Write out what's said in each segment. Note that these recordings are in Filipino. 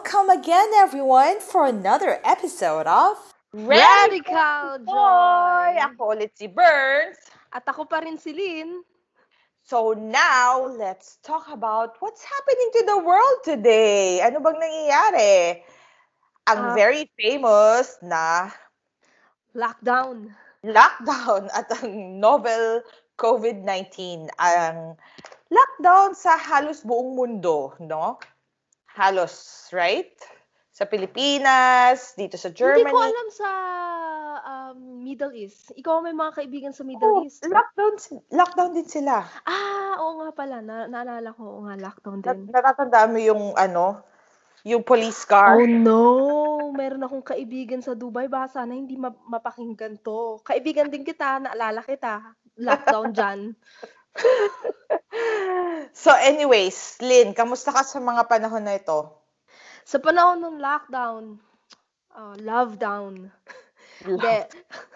Welcome again, everyone, for another episode of Radical Joy! Ako ulit si Burns. At ako pa rin si Lynn. So now, let's talk about what's happening to the world today. Ano bang nangyayari? Ang Ah. very famous na Lockdown. lockdown at ang novel COVID-19. Ang lockdown sa halos buong mundo, no? Halos, right? Sa Pilipinas, dito sa Germany. Hindi ko alam sa um, Middle East. Ikaw may mga kaibigan sa Middle Oh, East. lockdown, lockdown din sila. Ah, oo nga pala. Na naalala ko, oo nga, lockdown Na- din. natatandaan mo yung ano, yung police car. Oh no! Meron akong kaibigan sa Dubai. Baka sana hindi ma- mapakinggan to. Kaibigan din kita. Naalala kita. Lockdown dyan. so anyways, Lynn, kamusta ka sa mga panahon na ito? Sa panahon ng lockdown, uh, love down. Hindi.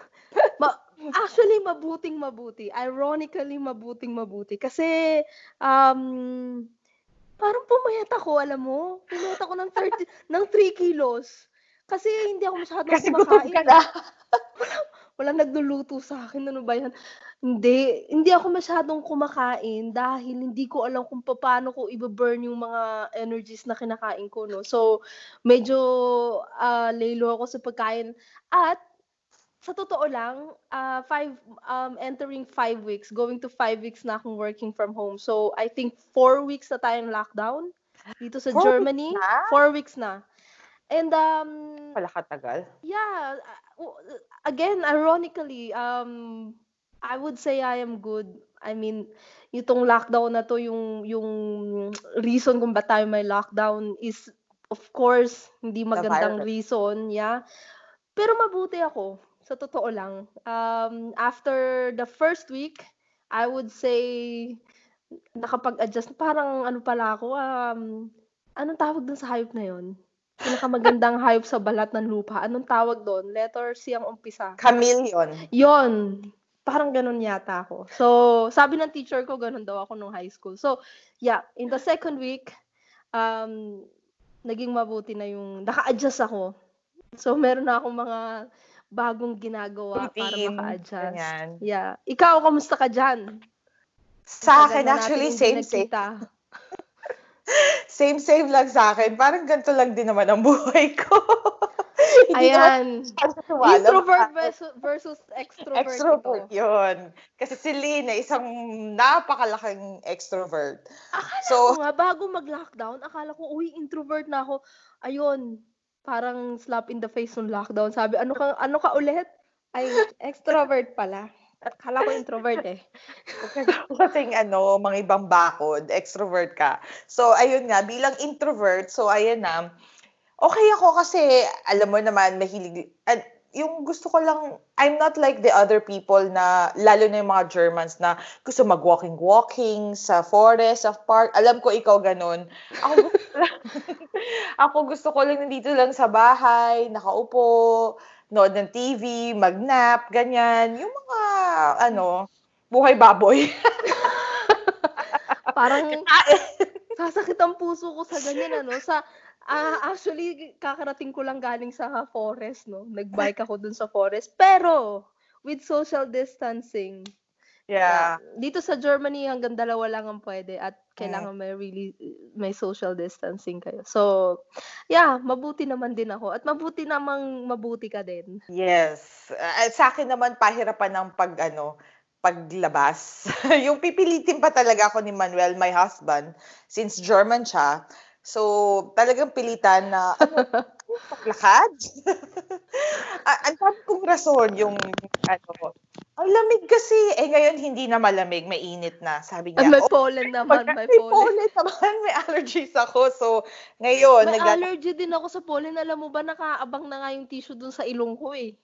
Ma- actually, mabuting mabuti. Ironically, mabuting mabuti. Kasi, um, parang pumayat ako, alam mo? Pumayat ako ng 30, ng 3 kilos. Kasi hindi ako masyadong Kasi kumakain. ka na. Walang nagluluto sa akin. Ano ba yan? Hindi. Hindi ako masyadong kumakain dahil hindi ko alam kung paano ko i-burn yung mga energies na kinakain ko. No? So, medyo ah, laylo ako sa pagkain. At, sa totoo lang, ah, five, um, entering five weeks, going to five weeks na akong working from home. So, I think four weeks na tayong lockdown dito sa Four weeks Germany. na? Four weeks na. And um, Wala katagal. yeah, uh, again, ironically, um, I would say I am good. I mean, itong lockdown na to, yung, yung reason kung ba't tayo may lockdown is, of course, hindi magandang reason, yeah. Pero mabuti ako, sa totoo lang. Um, after the first week, I would say, nakapag-adjust. Parang ano pala ako, um, anong tawag dun sa hayop na yon? Pinakamagandang hayop sa balat ng lupa. Anong tawag doon? Letter C ang umpisa. Chameleon. Yon. Parang ganun yata ako. So, sabi ng teacher ko, ganun daw ako nung high school. So, yeah, in the second week, um, naging mabuti na yung, naka-adjust ako. So, meron na akong mga bagong ginagawa para Routine, maka-adjust. ganyan. Yeah. Ikaw, kamusta ka dyan? Sa akin, actually, same, same. Same, same lang sa akin. Parang ganito lang din naman ang buhay ko. Hindi Ayan. Introvert versus, versus extrovert. Extrovert ito. yun. Kasi si Lynn ay isang napakalaking extrovert. Akala So, ko nga, bago mag-lockdown, akala ko, uy, introvert na ako. Ayun, parang slap in the face ng lockdown. Sabi, ano ka, ano ka ulit? Ay, extrovert pala. Akala ko introvert eh. kasing ano, mga ibang bakod, extrovert ka. So, ayun nga, bilang introvert, so ayan na, okay ako kasi, alam mo naman, mahilig, at yung gusto ko lang, I'm not like the other people na, lalo na yung mga Germans na gusto mag-walking-walking sa forest, sa park. Alam ko ikaw ganun. Ako gusto, lang, ako gusto ko lang nandito lang sa bahay, nakaupo, nood ng TV, mag-nap, ganyan. Yung mga, ano, buhay baboy. Parang sasakit ang puso ko sa ganyan, ano? Sa, ah, actually, kakarating ko lang galing sa forest, no? Nag-bike ako dun sa forest. Pero, with social distancing, Yeah. Dito sa Germany, hanggang dalawa lang ang pwede at kailangan may really may social distancing kayo. So, yeah, mabuti naman din ako at mabuti namang mabuti ka din. Yes. Uh, sa akin naman pahirapan ng pag ano, paglabas. yung pipilitin pa talaga ako ni Manuel, my husband, since German siya. So, talagang pilitan na ano, paglakad. Ang sabi kong rason yung ano, ang lamig kasi. Eh ngayon hindi na malamig, mainit na. Sabi niya. may "Oh, pollen naman, may may pollen. pollen naman, may allergies ako. So, ngayon, May nagla- allergy din ako sa pollen. Alam mo ba, nakaabang na nga yung tissue dun sa ilong ko eh.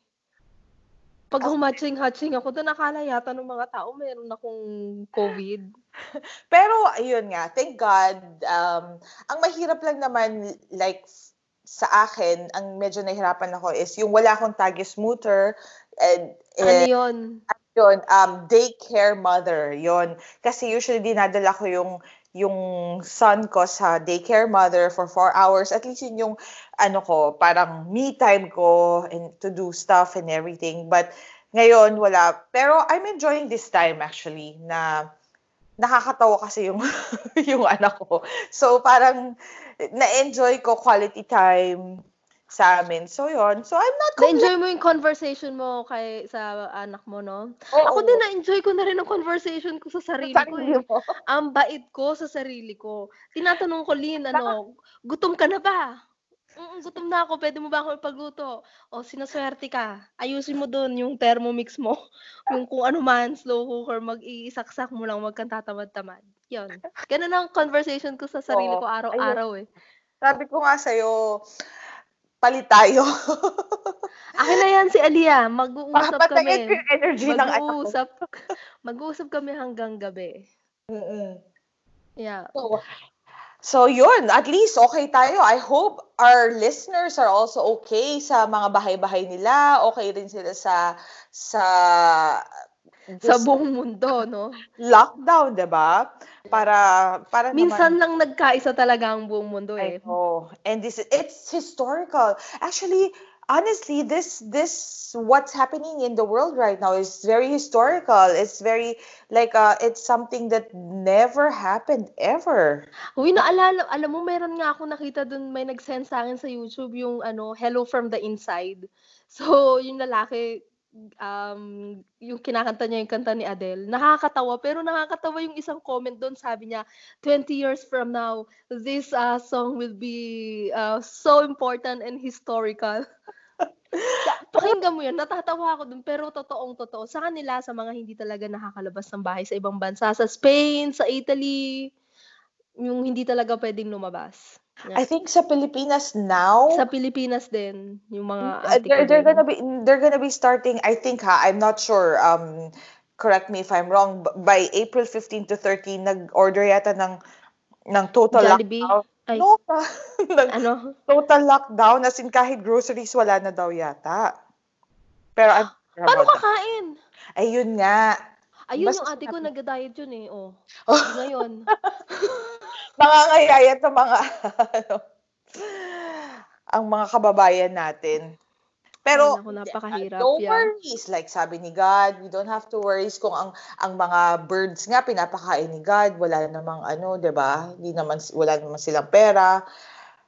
Pag humatching-hatching ako doon, nakala yata ng mga tao meron akong COVID. Pero ayun nga, thank God. Um, ang mahirap lang naman, like, sa akin, ang medyo nahirapan ako is yung wala akong tagismutter and Ano eh, yun? yun, um, daycare mother, yon Kasi usually dinadala ko yung yung son ko sa daycare mother for four hours. At least yun yung, ano ko, parang me time ko and to do stuff and everything. But ngayon, wala. Pero I'm enjoying this time actually na nakakatawa kasi yung yung anak ko. So parang na-enjoy ko quality time sa amin. So yon. So I'm not Na-enjoy mo yung conversation mo kay sa anak mo, no? Oo. Ako din na-enjoy ko na rin ang conversation ko sa sarili ko. Sarili Eh. mo. Ang bait ko sa sarili ko. Tinatanong ko, Lynn, ano, gutom ka na ba? Mm, gutom na ako. Pwede mo ba ako ipagluto? O, sinaswerte ka. Ayusin mo doon yung thermomix mo. Yung kung ano man, slow cooker, mag-iisaksak mo lang, wag kang tatamad-tamad. Yun. Ganun ang conversation ko sa sarili Oo. ko araw-araw eh. Sabi ko nga sa'yo, palit tayo. Akin na yan si Alia. Mag-uusap Papatayin ko kami. yung energy ng anak ko. Mag-uusap. Mag-uusap kami hanggang gabi. Mm-mm. Yeah. So, so yun, at least okay tayo. I hope our listeners are also okay sa mga bahay-bahay nila. Okay rin sila sa sa Sa buong mundo, no? lockdown, 'di ba? Para para Minsan naman lang nagkaisa talaga ang buong mundo I eh. know. And this it's historical. Actually, honestly, this this what's happening in the world right now is very historical. It's very like uh it's something that never happened ever. Uy, naalala, alam mo, meron nga ako nakita dun, may nag-send sa akin sa YouTube yung ano, Hello from the Inside. So, yung lalaki, um, yung kinakanta niya yung kanta ni Adele, nakakatawa, pero nakakatawa yung isang comment doon, sabi niya, 20 years from now, this uh, song will be uh, so important and historical. Pakinggan mo yun, natatawa ako dun, pero totoong totoo. Sa kanila, sa mga hindi talaga nakakalabas ng bahay sa ibang bansa, sa Spain, sa Italy, yung hindi talaga pwedeng lumabas. I think sa Pilipinas now Sa Pilipinas din, yung mga ko they're, they're gonna be they're gonna be starting I think ha I'm not sure um correct me if I'm wrong by April 15 to 13 nag-order yata ng ng total Jollibee? lockdown. Ay, no ng ano? total lockdown as in kahit groceries wala na daw yata. Pero I'm Paano kakain? ayun nga Ayun Basta yung ate ko, nag-diet yun eh. Oh. Oh. Ngayon. nangangayayat ng mga ano, ang mga kababayan natin. Pero Ay, naku, napakahirap no yan. worries. Like sabi ni God, we don't have to worries kung ang ang mga birds nga pinapakain ni God, wala namang ano, 'di ba? Hindi naman wala naman silang pera.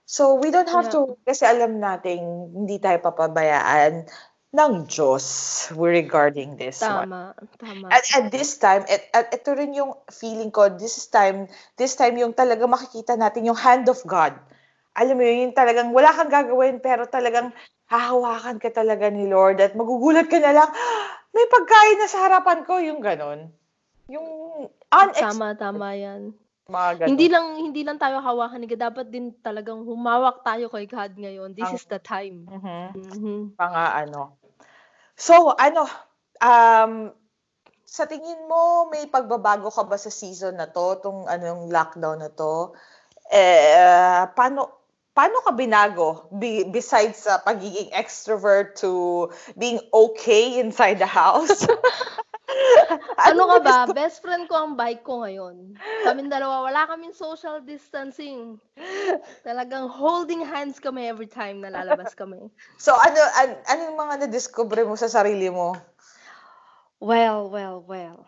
So we don't have Yeah. to kasi alam nating hindi tayo papabayaan ng Diyos regarding this one. Tama, tama. At at this time, at, at ito rin yung feeling ko, this is time, this time yung talaga makikita natin yung hand of God. Alam mo yun, yung talagang wala kang gagawin, pero talagang hahawakan ka talaga ni Lord at magugulat ka na lang, "Ah, may pagkain na sa harapan ko, yung ganon. Yung unexpected Tama, tama yan. mga. Hindi lang hindi lang tayo hawakan ni God, dapat din talagang humawak tayo kay God ngayon. This Ang- is the time. Mhm. Mhm. mga ano. So, ano, um, sa tingin mo, may pagbabago ka ba sa season na to, tong anong lockdown na to? Eh, paano, paano ka binago Be- besides sa pagiging extrovert to being okay inside the house? Ano ka ba? Best friend ko ang bike ko ngayon. Kaming dalawa, wala kaming social distancing. Talagang holding hands kami every time na lalabas kami. So, ano, an, ano yung mga na-discover mo sa sarili mo? Well, well, well.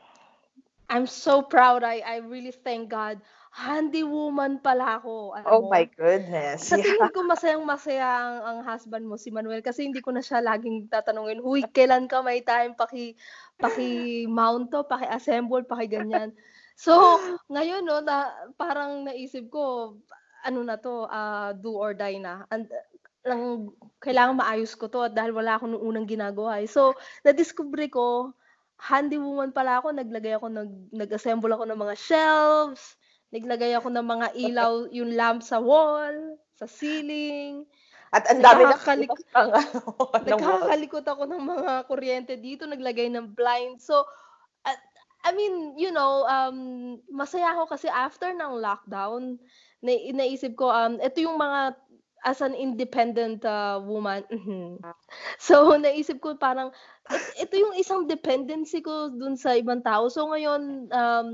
I'm so proud. I I really thank God. Handy woman pala ako. Alam Oh mo? my goodness. Sa tingin ko masayang masaya ang, ang husband mo si Manuel kasi hindi ko na siya laging tatanungin, "Huy, kailan ka may time paki paki mount to, paki assemble, paki ganyan." So, ngayon no, na parang naisip ko ano na to, ah, do or die na. And lang kailangan maayos ko to at dahil wala ako nung unang ginagawa. eh. So, nadiskubre ko handy woman pala ako, naglagay ako nag nag-assemble ako ng mga shelves, naglagay ako ng mga ilaw, yung lamp sa wall, sa ceiling. At ang dami na Nakakalik- ng ano. Nagkakalikot ako ng mga kuryente dito, naglagay ng blind. So, at, I mean, you know, um, masaya ako kasi after ng lockdown, na, naisip ko, um, ito yung mga as an independent uh, woman. Mhm. So naisip ko parang it, ito yung isang dependency ko dun sa ibang tao. So ngayon um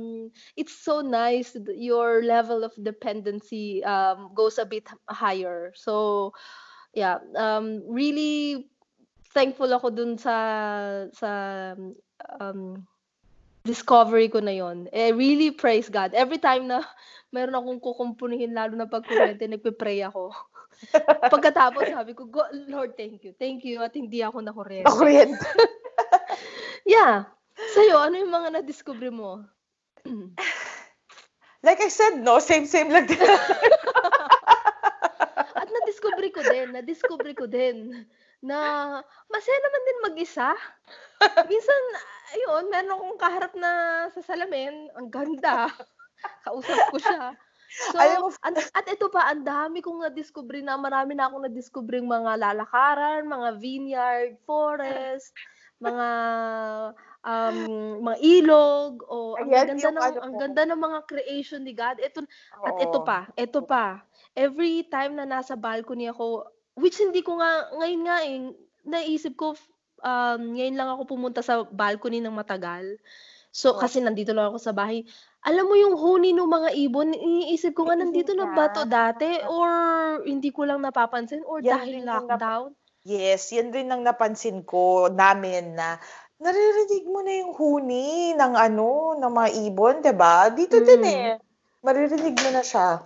it's so nice your level of dependency um goes a bit higher. So yeah, um really thankful ako dun sa sa um discovery ko na yon. I really praise God. Every time na meron akong kukumpunihin lalo na pag kuryente, nagpe-pray ako. Pagkatapos sabi ko, "Go- Lord, thank you. Thank you at hindi ako nakuryente. Nakuryente. Yeah. Sa'yo, ano yung mga na-discover mo? Like I said, no, same-same lang din. At ko din, na-discover ko din na masaya naman din mag-isa. Minsan, ayun, meron akong kaharap na sa salamin, ang ganda. Kausap ko siya. So, mo, an- at ito pa, ang dami kong na-discover na, marami na akong na-discover mga lalakaran, mga vineyard, forest, mga um, mga ilog, o ang Ayan ganda ng ano ang ganda ng mga creation ni God. Ito at ito pa, ito pa. Every time na nasa balcony ako, which hindi ko nga ngayon nga eh, naisip ko um, ngayon lang ako pumunta sa balcony ng matagal. So Oo. kasi nandito lang ako sa bahay. Alam mo yung huni ng mga ibon, iniisip ko nga nandito na ba to dati or hindi ko lang napapansin or Yan dahil din yung nap- lockdown? Yes, yan rin ang napansin ko namin na naririnig mo na yung huni ng ano, ng mga ibon, 'di ba? Dito din Mm. eh. Maririnig mo na siya.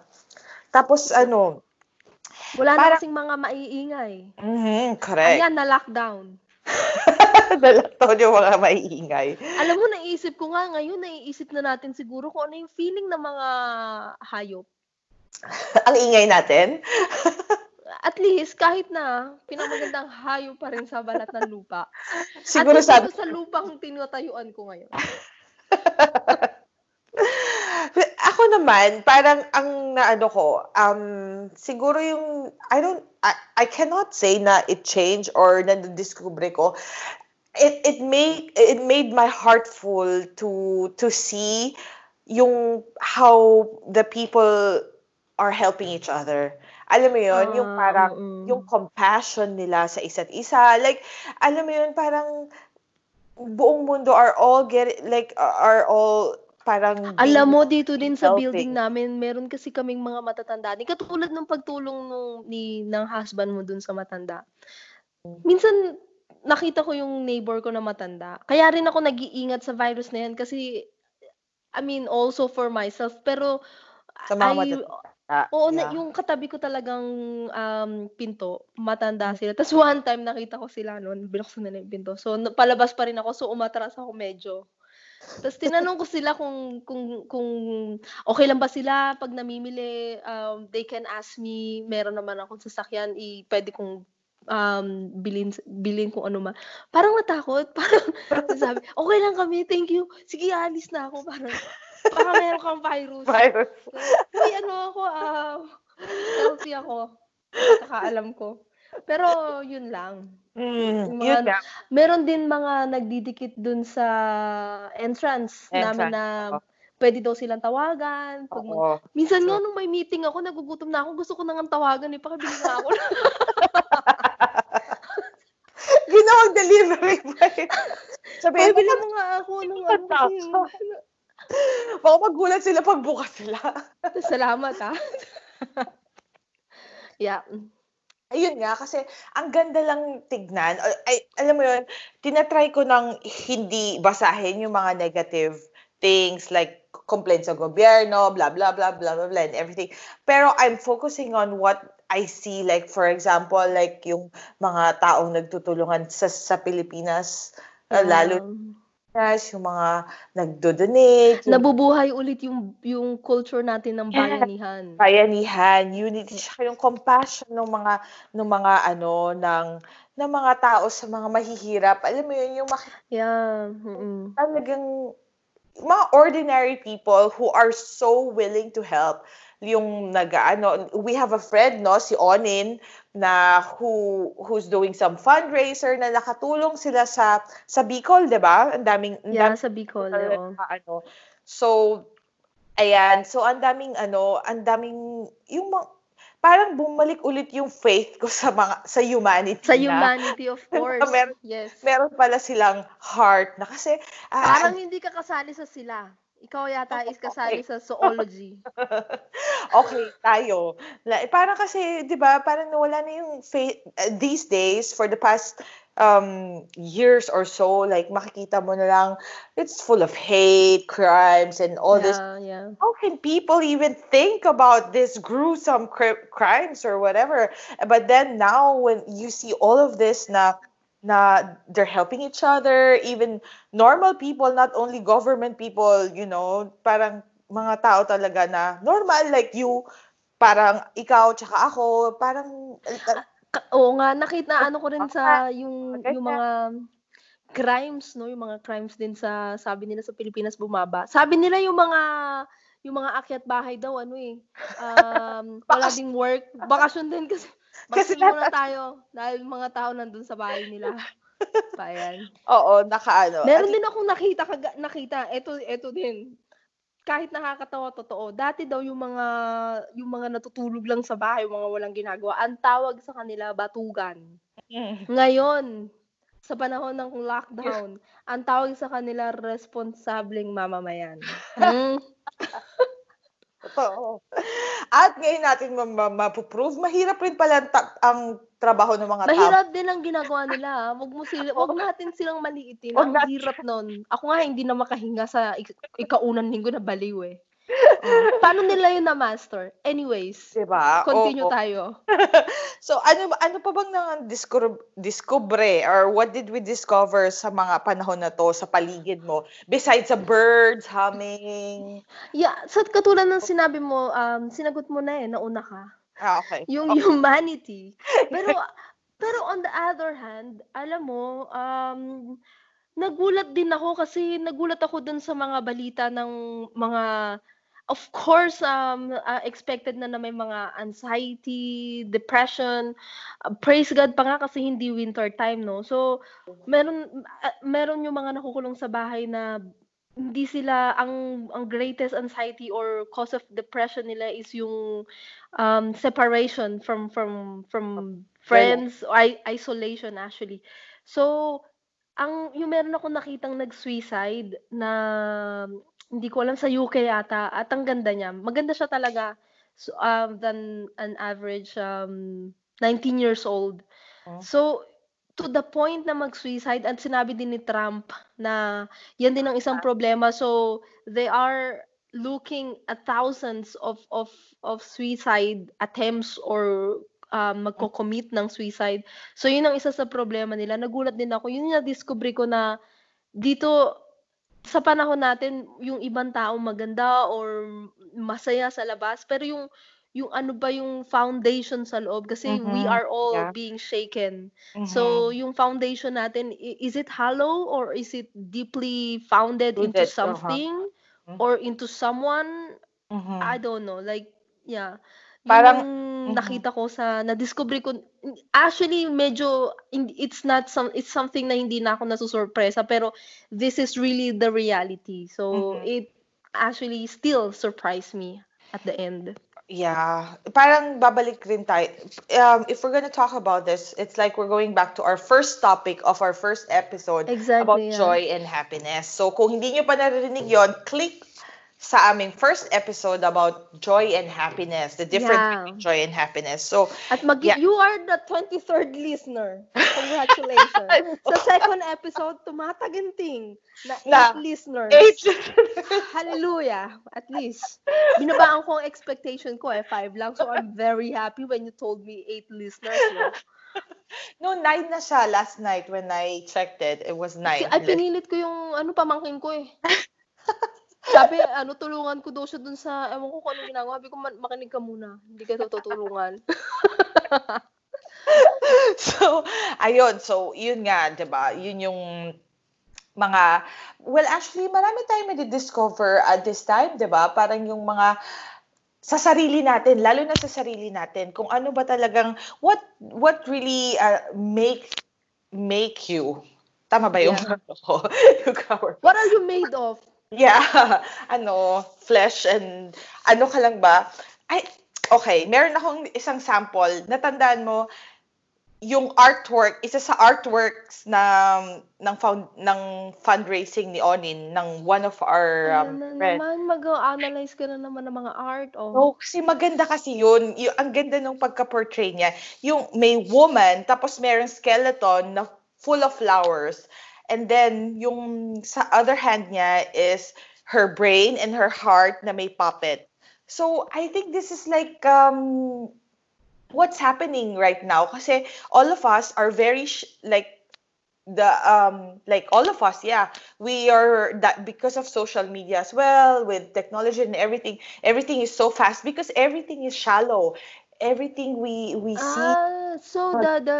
Tapos ano, Wala na Parang- kasing mga maiingay. mhm, correct. Ayan, na lockdown. Nalaktaw yung mga maiingay. Alam mo, naisip ko nga ngayon, naiisip na natin siguro kung ano yung feeling ng mga hayop. Ang ingay natin. At least, kahit na, pinamagandang hayop pa rin sa balat ng lupa. Siguro At least sabi, sa lupang tinatayuan ko ngayon. Ako naman, parang ang naano ko, um, siguro yung, I don't, I, I cannot say na it changed or na discover ko. It, it made, it made my heart full to, to see yung, how the people are helping each other. Alam mo yun, yung Ah, parang, mm. yung compassion nila sa isa't isa. Like, alam mo yun, parang, buong mundo are all get like are all parang Alam mo, dito din sa building namin, meron kasi kaming mga matatanda. Di katulad ng pagtulong nung, ni, ng husband mo dun sa matanda. Minsan, nakita ko yung neighbor ko na matanda. Kaya rin ako nag-iingat sa virus na yan kasi, I mean, also for myself. Pero, Sa mga I, matatanda, oo, na, yeah. yung katabi ko talagang um, pinto, matanda sila. Tapos one time, nakita ko sila noon, binuksan nila yung pinto. So, na- palabas pa rin ako. So, umatras ako medyo. Tapos tinanong ko sila kung kung kung okay lang ba sila pag namimili, um, they can ask me, meron naman akong sasakyan, i pwede kong um, bilhin bilhin kung ano man. Parang natakot, parang sabi, okay lang kami, thank you. Sige, alis na ako. Parang, baka meron kang virus. Virus. So, uy, ano ako, ah, healthy ako. Kakaalam ko. Pero, yun lang. Mm, mga- yun nga. Meron din mga nagdidikit dun sa entrance, namin Entrance, na oo. pwede daw silang tawagan. Pag mag- Oo. Minsan nga nung may meeting ako, nagugutom na ako, gusto ko nang tawagan eh, pakibili nga ako. Ginawang delivery yun? Sabi, pakibili mo nga ako ng ano kasi. baka magulat sila pag bukas sila. Salamat ah. yeah. Ayun nga, kasi ang ganda lang tignan. Ay, alam mo yun, tinatry ko nang hindi basahin yung mga negative things like complaints sa gobyerno, blah, blah, blah, blah, blah, blah, and everything. Pero I'm focusing on what I see, like for example, like yung mga taong nagtutulungan sa, sa Pilipinas, uh, lalo Na yung mga nagdo-donate, yung nabubuhay ulit yung yung culture natin ng bayanihan. bayanihan, unity, tsaka yung compassion ng mga ng mga ano ng ng mga tao sa mga mahihirap. Alam mo yun, yung makita Yeah. mm talagang mga ordinary people who are so willing to help. Yung nag-ano, we have a friend, no, si Onin, na who who's doing some fundraiser na nakatulong sila sa sa Bicol, 'di ba? Ang daming Yeah, daming sa Bicol. Uh, ano. So, ayan. So, ang daming, ano, ang daming, yung parang bumalik ulit yung faith ko sa mga sa humanity Sa na. humanity, of course. meron, Yes. meron pala silang heart na kasi ah, Parang hindi ka kasali sa sila. Ikaw yata is kasali sa zoology. okay tayo. Parang kasi, 'di ba, parang nawala na yung faith uh, these days for the past um years or so like makikita mo na lang it's full of hate, crimes and all this Yeah, yeah. how can people even think about this gruesome cri- crimes or whatever but then now when you see all of this na na they're helping each other even normal people not only government people you know parang mga tao talaga na normal like you parang ikaw tsaka ako parang uh, Oo nga, nakita ano ko rin sa yung yung mga crimes, no? Yung mga crimes din sa sabi nila sa Pilipinas bumaba. Sabi nila yung mga yung mga akyat bahay daw ano eh. Um, wala ding work. Bakasyon din kasi. Kasi muna tayo dahil mga tao nandun sa bahay nila. Pa yan. oo nakaano Meron din akong nakita kaga- nakita. Ito ito din. Kahit nakakatawa totoo. Dati daw yung mga yung mga natutulog lang sa bahay, yung mga walang ginagawa, ang tawag sa kanila batugan. Mm. Ngayon, sa panahon ng lockdown, ang tawag sa kanila responsableng mamamayan. Hmm? Totoo. At ngayon natin ma- ma- mapuprove, mahirap rin pala ta- ang trabaho ng mga tao. Mahirap din ang ginagawa nila. ah. Wag mo sila, wag natin silang maliitin. Wag Ang natin. hirap nun. Ako nga hindi na makahinga sa ik- ikaunang linggo na baliw eh. Oh. Paano nila yun na master? Anyways, Diba? continue Oo. tayo. So ano ano pa bang nang discover, discover or what did we discover sa mga panahon na to sa paligid mo besides sa birds humming? Yeah, sa katulad ng sinabi mo, um, sinagot mo na eh, nauna ka. Ah, okay. yung humanity. Pero pero on the other hand, alam mo, um, nagulat din ako kasi nagulat ako dun sa mga balita ng mga of course um uh, expected na na may mga anxiety, depression. Uh, praise God pa nga kasi hindi winter time no. So meron uh, meron yung mga nakukulong sa bahay na hindi sila ang ang greatest anxiety or cause of depression nila is yung um separation from from from friends I, isolation actually so ang yung meron ako nakitang nag-suicide na hindi ko alam sa UK yata at ang ganda niya maganda siya talaga so, um, than an average um 19 years old Oh. so to the point na mag-suicide at sinabi din ni Trump na yan din ang isang problema so they are looking at thousands of of of suicide attempts or um, magko-commit ng suicide. So yun ang isa sa problema nila. Nagulat din ako. Yun yung na-discover ko na dito sa panahon natin yung ibang tao maganda or masaya sa labas pero yung yung ano ba yung foundation sa loob kasi we Mhm. are all Yeah. being shaken. Mhm. So yung foundation natin is it hollow or is it deeply founded into Rooted, uh-huh. something Mhm. or into someone? Mhm. I don't know. Like yeah. Parang- yung mhm. nakita ko sa na-discover ko actually medyo it's not some it's something na hindi na ako nasusurpresa pero this is really the reality. So Mhm. it actually still surprised me at the end. Yeah, parang babalik rin tayo. Um, if we're gonna talk about this, it's like we're going back to our first topic of our first episode Exactly. about yeah. joy and happiness. So kung hindi nyo pa naririnig yon, click sa aming first episode about joy and happiness, the difference Yeah. between joy and happiness. So, At mag Yeah. you are the 23rd listener. Congratulations. sa second episode, tumataginting na 8 Na- listeners. eight. Hallelujah. At least. Binabaan ko ang expectation ko eh. 5 lang. So I'm very happy when you told me 8 listeners. No? no, nine na siya last night when I checked it. It was nine. Ay, pinilit ko yung ano pamangkin ko eh. Sabi, ano, tulungan ko daw siya dun sa, ewan ko kung anong ginagawa. Sabi ko, "Ma- makinig ka muna. Hindi ka tutulungan. so, ayun. So, yun nga, 'di ba? Yun yung mga well actually marami tayong madi-discover at this time, 'di ba? Parang yung mga sa sarili natin, lalo na sa sarili natin, kung ano ba talagang what what really uh, make make you Tama ba yung Yeah. ko? yung cover? What are you made of? Yeah, ano, flesh and ano ka lang ba? I Okay, meron akong isang sample. Natandaan mo, yung artwork, isa sa artworks na ng found ng fundraising ni Onin ng one of our um, Ayan na naman, mag-a-analyze ka na naman ng mga art, oh. No, kasi maganda kasi yun. Yung, ang ganda nung pagka-portray niya. Yung may woman, tapos merong skeleton na full of flowers. And then, yung sa other hand niya is her brain and her heart na may puppet. So, I think this is like um, what's happening right now. Kasi all of us are very, sh- like, the um like all of us yeah we are that because of social media as well with technology and everything everything is so fast because everything is shallow everything we we see Ah, so the the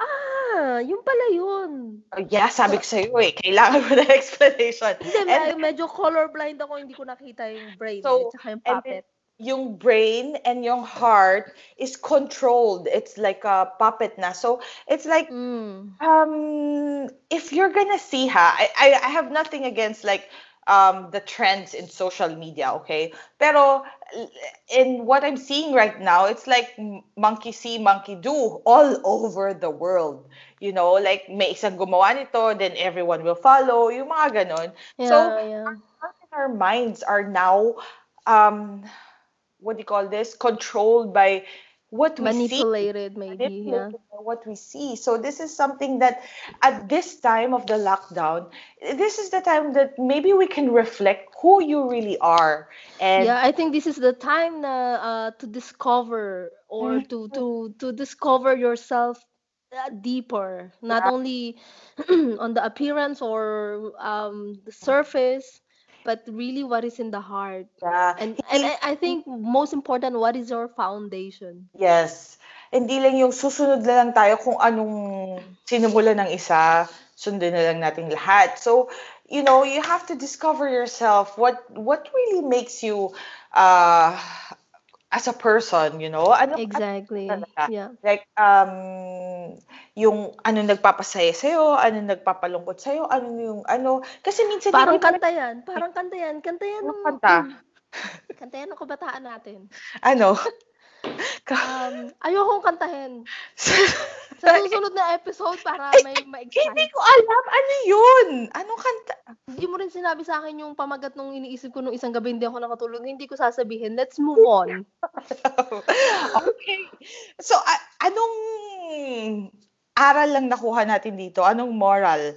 ah, yun pala yun. Oh, yeah sabi ko sa iyo eh kailangan mo ng explanation Hindi, And- me- medyo colorblind ako, hindi ko nakita yung brain So, eh, tsaka yung puppet. yung brain and yung heart is controlled it's like a puppet na so it's like Mm. Um, if you're gonna see ha, I, I, I have nothing against like um the trends in social media, okay? Pero in what I'm seeing right now, it's like monkey see, monkey do all over the world. You know, like may isang gumawa nito, then everyone will follow, yung mga ganon. Yeah, So, yeah. our minds are now um what do you call this? Controlled by what we see Manipulated maybe, yeah. manipulated by what we see. So this is something that at this time of the lockdown, this is the time that maybe we can reflect who you really are. And Yeah, I think this is the time na uh, to discover or Mm-hmm. to to to discover yourself uh, deeper, not Yeah. only on the appearance or um, the surface, but really what is in the heart. yeah, And and I, think most important, what is your foundation? yes. Hindi lang yung susunod na lang tayo kung anong sinimula ng isa, sundin na lang nating lahat. So, you know, you have to discover yourself what what really makes you uh as a person, you know? Ano Exactly. talaga. Yeah. Like, um, yung ano nagpapasaya sa'yo, ano nagpapalungkot sa'yo, ano yung ano. Kasi minsan Parang kanta yan. Parang kanta yan. Kanta yan nung, kanta? kanta yan nung kabataan natin. Ano? Um, ayokong kantahin. Sa susunod na episode para may Hindi ma-excite. ko alam. Ano yun? Anong kanta? Hindi mo rin sinabi sa akin yung pamagat nung iniisip ko nung isang gabi hindi ako nakatulog. Hindi ko sasabihin. Let's move on. okay. So, a- anong aral lang nakuha natin dito? Anong moral?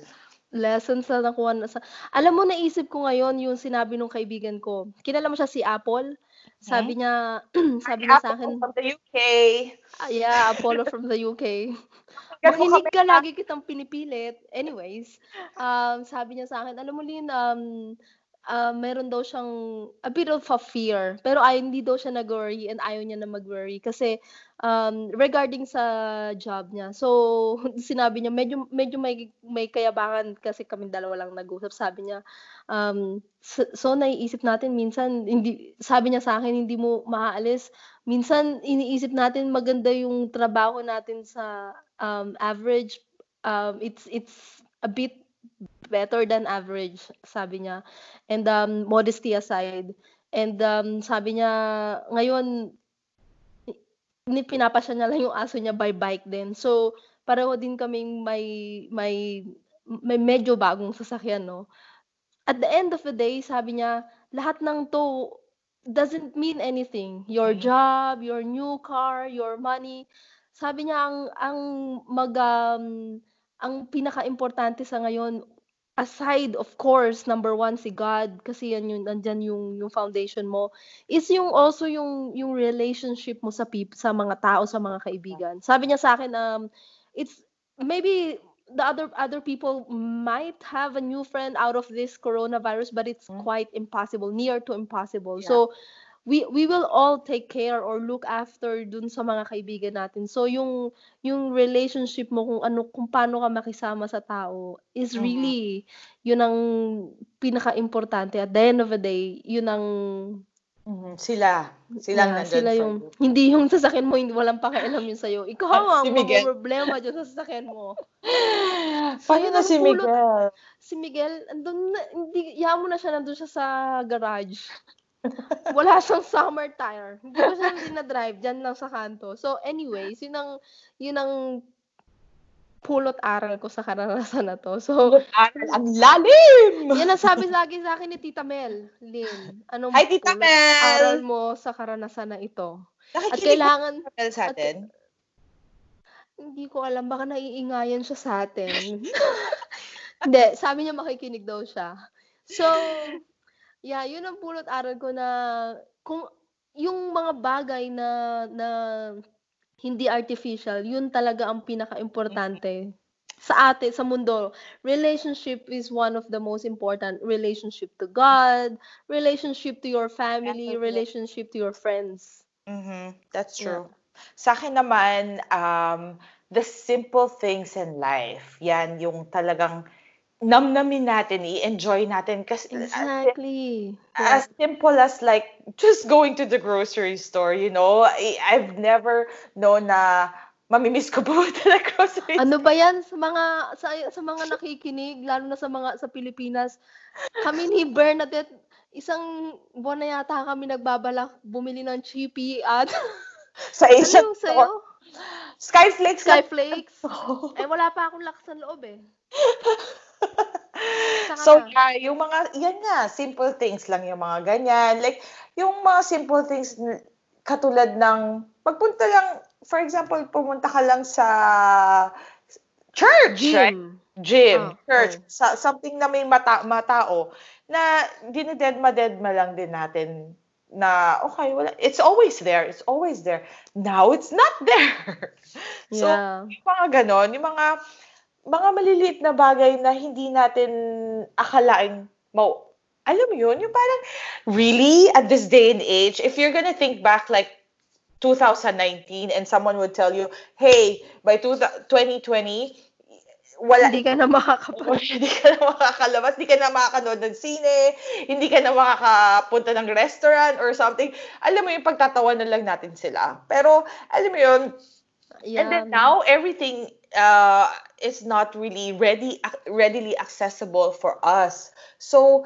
Lessons na nakuha na sa... Alam mo, naisip ko ngayon yung sinabi nung kaibigan ko. Kilala mo siya si Apple? Sabi niya, sabi niya sa akin, From the UK. ah, yeah, Apollo from the UK. Makinig ka, lagi kitang pinipilit. Anyways, um, sabi niya sa akin, alam mo Lynn, um, ah, meron daw siyang a bit of a fear. Pero ay, hindi daw siya nag-worry and ayaw niya na mag-worry. Kasi um, regarding sa job niya. So, sinabi niya, medyo, medyo may, may kayabangan kasi kami dalawa lang nag-usap. Sabi niya, um, so, so naiisip natin minsan, hindi, sabi niya sa akin, hindi mo maaalis. Minsan, iniisip natin maganda yung trabaho natin sa um, average. Um, it's, it's a bit better than average, sabi niya. And um, modesty aside. And um, sabi niya, ngayon, ni pinapasya niya lang yung aso niya by bike din. So, pareho din kaming may, may, may medyo bagong sasakyan, no? At the end of the day, sabi niya, lahat ng to doesn't mean anything. Your Mm. job, your new car, your money. Sabi niya, ang, ang mag, um, ang pinaka-importante sa ngayon, aside of course number one si God kasi yan yung nandyan yung yung foundation mo is yung also yung yung relationship mo sa peop, sa mga tao sa mga kaibigan sabi niya sa akin um it's maybe the other other people might have a new friend out of this coronavirus but it's Mm. quite impossible near to impossible Yeah. so we we will all take care or look after dun sa mga kaibigan natin so yung yung relationship mo kung ano kung paano ka makisama sa tao is really yun ang pinaka-importante at the end of the day yun ang Mhm, Sila. Silang yeah, nandun sila yung you. hindi yung sasakyan mo hindi walang pakialam yun sa'yo ikaw Ah, ang si Miguel. problema dyan sa sasakyan mo Paano Ayun na si. Miguel? si Miguel andun na hindi hayaan mo na siya nandun siya sa garage Wala siyang summer tire. Hindi ko siya dinadrive, diyan lang sa kanto. So anyways, yun ang yun ang pulot aral ko sa karanasan na 'to. So, Aral ang lalim! yan ang sabi lagi sa akin ni Tita Mel, Lynn. Anong Hi, Tita pulot aral Mel! mo sa karanasan na ito? At Nakikinig ba kailangan Mel sa at atin? hindi ko alam, baka naiingayan siya sa atin. Hindi, sabi niya makikinig daw siya. So, yeah, yun ang pulot aral ko na kung yung mga bagay na na hindi artificial, yun talaga ang pinakaimportante sa atin sa mundo. Relationship is one of the most important. Relationship to God, relationship to your family, relationship to your friends. Mhm, that's Yeah. true. Sa akin naman, um, the simple things in life, yan yung talagang namnamin natin, i-enjoy natin. Kasi as, Exactly. Yeah. as simple as like just going to the grocery store, you know, I, I've never known na mamimiss ko pumunta ng grocery Ano ba 'yan sa mga sa sa mga nakikinig lalo na sa mga sa Pilipinas. Kami ni Bernadette isang buwan na yata kami nagbabalak bumili ng chippy at sa ano Asian store. sa'yo? Skyflakes. Skyflakes. Eh wala pa akong lakas ng loob eh. So yeah, yung mga, yan nga, simple things lang yung mga ganyan. Like, yung mga simple things katulad ng, pagpunta lang, for example, pumunta ka lang sa church, right? Gym. Gym, Ah, church, oh. sa, something na may mata, matao, na dinededma-dedma lang din natin na, okay, wala, it's always there, it's always there. Now, it's not there. so, Yeah. yung mga ganon, yung mga mga maliliit na bagay na hindi natin akalaing mau alam mo yun, yung parang really? At this day and age, if you're gonna think back like 2019 and someone would tell you, hey, by two, 2020, wala, Hindi ka na makakapag hindi ka na makakalabas, hindi ka na makakanood ng sine, hindi ka na makakapunta ng restaurant or something. Alam mo yung pagtatawanan lang natin sila. Pero, alam mo yun, and then now everything uh, is not really ready readily accessible for us. So,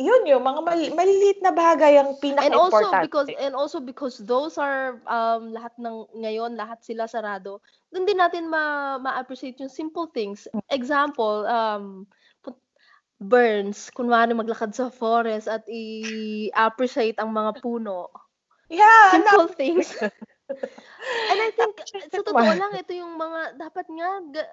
yun yung mga mal- maliliit na bagay ang And also because and also because those are um lahat ng ngayon lahat sila sarado. Doon din natin ma ma-appreciate yung simple things. Example, um burns, kunwari maglakad sa forest at i-appreciate ang mga puno. yeah, Simple things. And I think sa totoo lang ito yung mga dapat nga ga-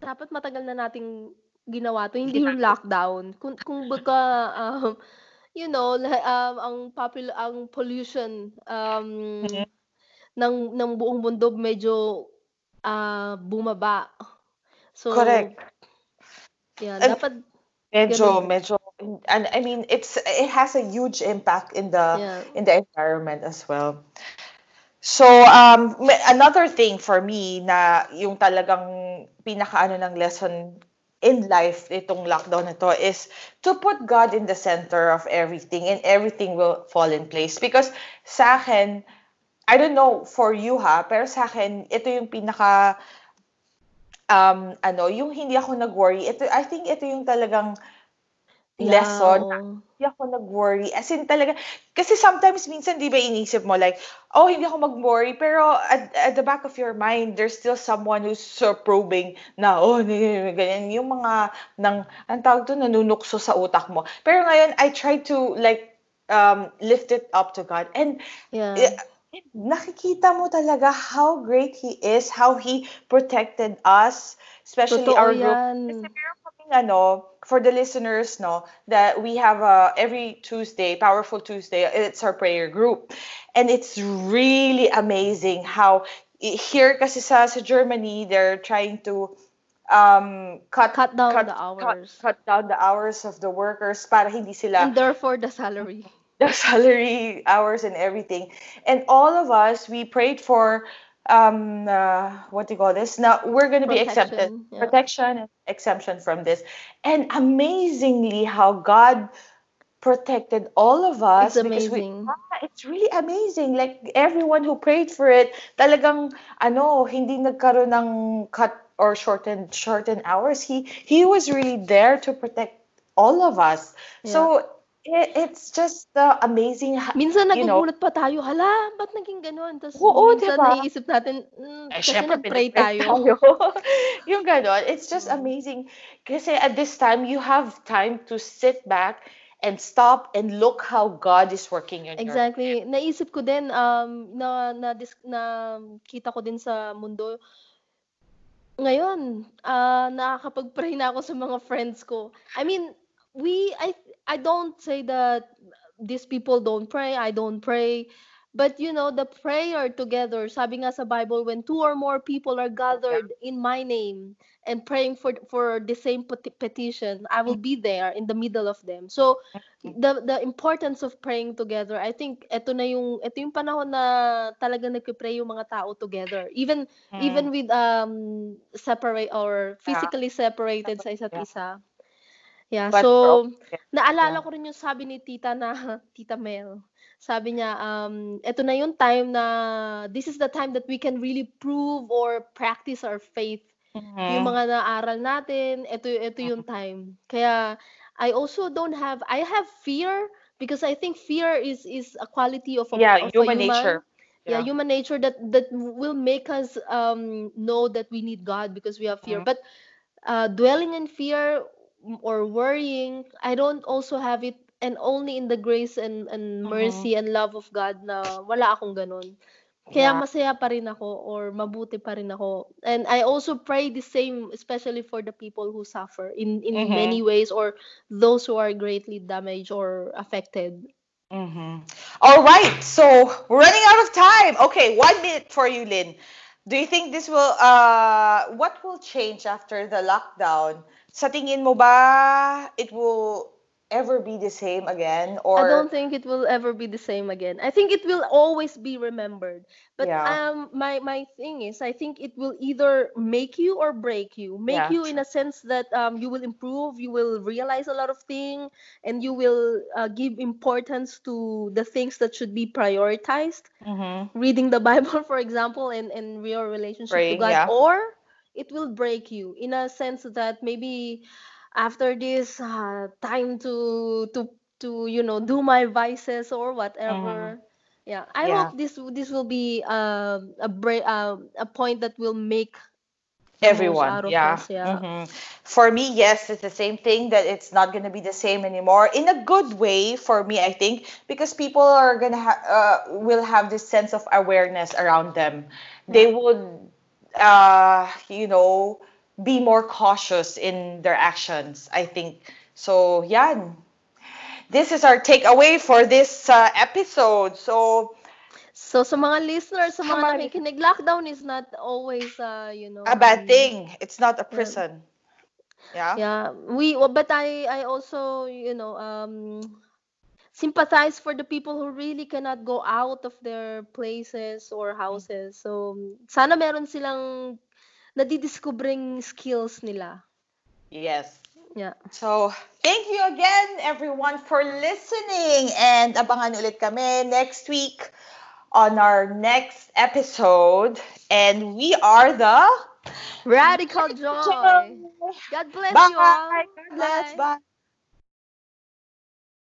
dapat matagal na nating ginawa to, hindi yung lockdown. Kung kung baga um, you know, um, ang popul ang pollution um, Mhm. ng ng buong mundo medyo ah, bumaba. So, correct. yan, And dapat Medyo, ganun. medyo, and I mean, it's, it has a huge impact in the, Yeah. in the environment as well. So, um, another thing for me na yung talagang pinakaano ng lesson in life itong lockdown na to is to put God in the center of everything and everything will fall in place. Because sa akin, I don't know for you ha, pero sa akin, ito yung pinaka, um, ano, yung hindi ako nag-worry. Ito, I think ito yung talagang Yeah, lesson hindi ako nag-worry. As in talaga, kasi sometimes minsan di ba inisip mo like, oh, hindi ako mag-worry, pero at, at the back of your mind, there's still someone who's so probing na, oh, ganyan, yung mga, nang, ang tawag to, nanunukso sa utak mo. Pero ngayon, I try to like, um, lift it up to God. And Yeah. eh, nakikita mo talaga how great He is, how He protected us, especially Totoo our group. yan. Kasi meron ano, for the listeners, no, that we have uh, every Tuesday, Powerful Tuesday, it's our prayer group. And it's really amazing how here kasi sa, sa Germany, they're trying to um, cut, Cut down cut, the cut, hours. cut down the hours of the workers para hindi sila And therefore, the salary. the salary hours and everything and all of us we prayed for um uh, what do you call this now we're going to be accepted Protection, yeah. protection and exemption from this and amazingly how god protected all of us It's because we amazing. Ah, it's really amazing like everyone who prayed for it talagang ano hindi nagkaroon ng cut or shortened shortened hours he he was really there to protect all of us Yeah. so it, it's just uh, amazing. ha- Minsan nagugulat pa tayo, hala, ba't naging gano'n? Tapos Oo, minsan diba? naiisip natin, mm, Eh, kasi syempre, nag-pray pinag-pray tayo. yung ganon. It's just Mm. amazing. Kasi at this time, you have time to sit back and stop and look how God is working in your Exactly. Naisip ko din, um, na, na, dis- na kita ko din sa mundo, ngayon, ah, nakakapag-pray na ako sa mga friends ko. I mean, we, I, I don't say that these people don't pray, I don't pray. But you know, the prayer together, sabi nga sa Bible, when two or more people are gathered in my name and praying for for the same peti- petition, I will be there in the middle of them. So, the the importance of praying together, I think ito na yung ito yung panahon na talaga nagpe-pray yung mga tao together. Even Mm. even with um separate or physically separated sa isa't Yeah. isa. Yeah, But so okay. naalala ko rin yung sabi ni tita na Tita Mel. Sabi niya, um, ito na yung time na this is the time that we can really prove or practice our faith. Yung Mhm. mga naaral natin, ito ito yung time. Kaya I also don't have I have fear because I think fear is is a quality of a, Yeah, of a human human. nature. Yeah, Yeah. human nature that that will make us um know that we need God because we have fear. Mhm. But uh, dwelling in fear or worrying, I don't also have it and only in the grace and and Mhm. mercy and love of God na wala akong ganun. Kaya Yeah. masaya pa rin ako or mabuti pa rin ako. And I also pray the same especially for the people who suffer in in Mhm. many ways or those who are greatly damaged or affected. Mm-hmm. All right, so we're running out of time. Okay, one minute for you, Lynn. Do you think this will, uh, what will change after the lockdown? Sa tingin mo ba it will ever be the same again? Or I don't think it will ever be the same again. I think it will always be remembered. But Yeah. um my my thing is I think it will either make you or break you. Make Yeah, you in a sense that um you will improve, you will realize a lot of things and you will uh, give importance to the things that should be prioritized. Mhm. Reading the Bible for example and and your relationship Praying, to God yeah. or it will break you in a sense that maybe after this uh, time to to to you know do my vices or whatever yeah i Mm-hmm. Yeah. hope this this will be um a break um a point that will make Everyone, out of yeah. us yeah Mhm. For me, yes, it's the same thing that it's not going to be the same anymore. In a good way for me, I think, because people are going to ha- uh, will have this sense of awareness around them. They would, uh, you know, be more cautious in their actions, I think. So, yeah. This is our takeaway for this uh, episode. So, so sa mga listeners sa mga mga- nakikinig lockdown is not always uh you know a bad um, thing. It's not a prison. Yeah. Yeah, we but I I also you know um sympathize for the people who really cannot go out of their places or houses. So sana meron silang nadidiscovering skills nila. Yes. Yeah. So, thank you again, everyone, for listening. And abangan ulit kami next week on our next episode. And we are the Radical joy. God bless you all. God bless. Bye.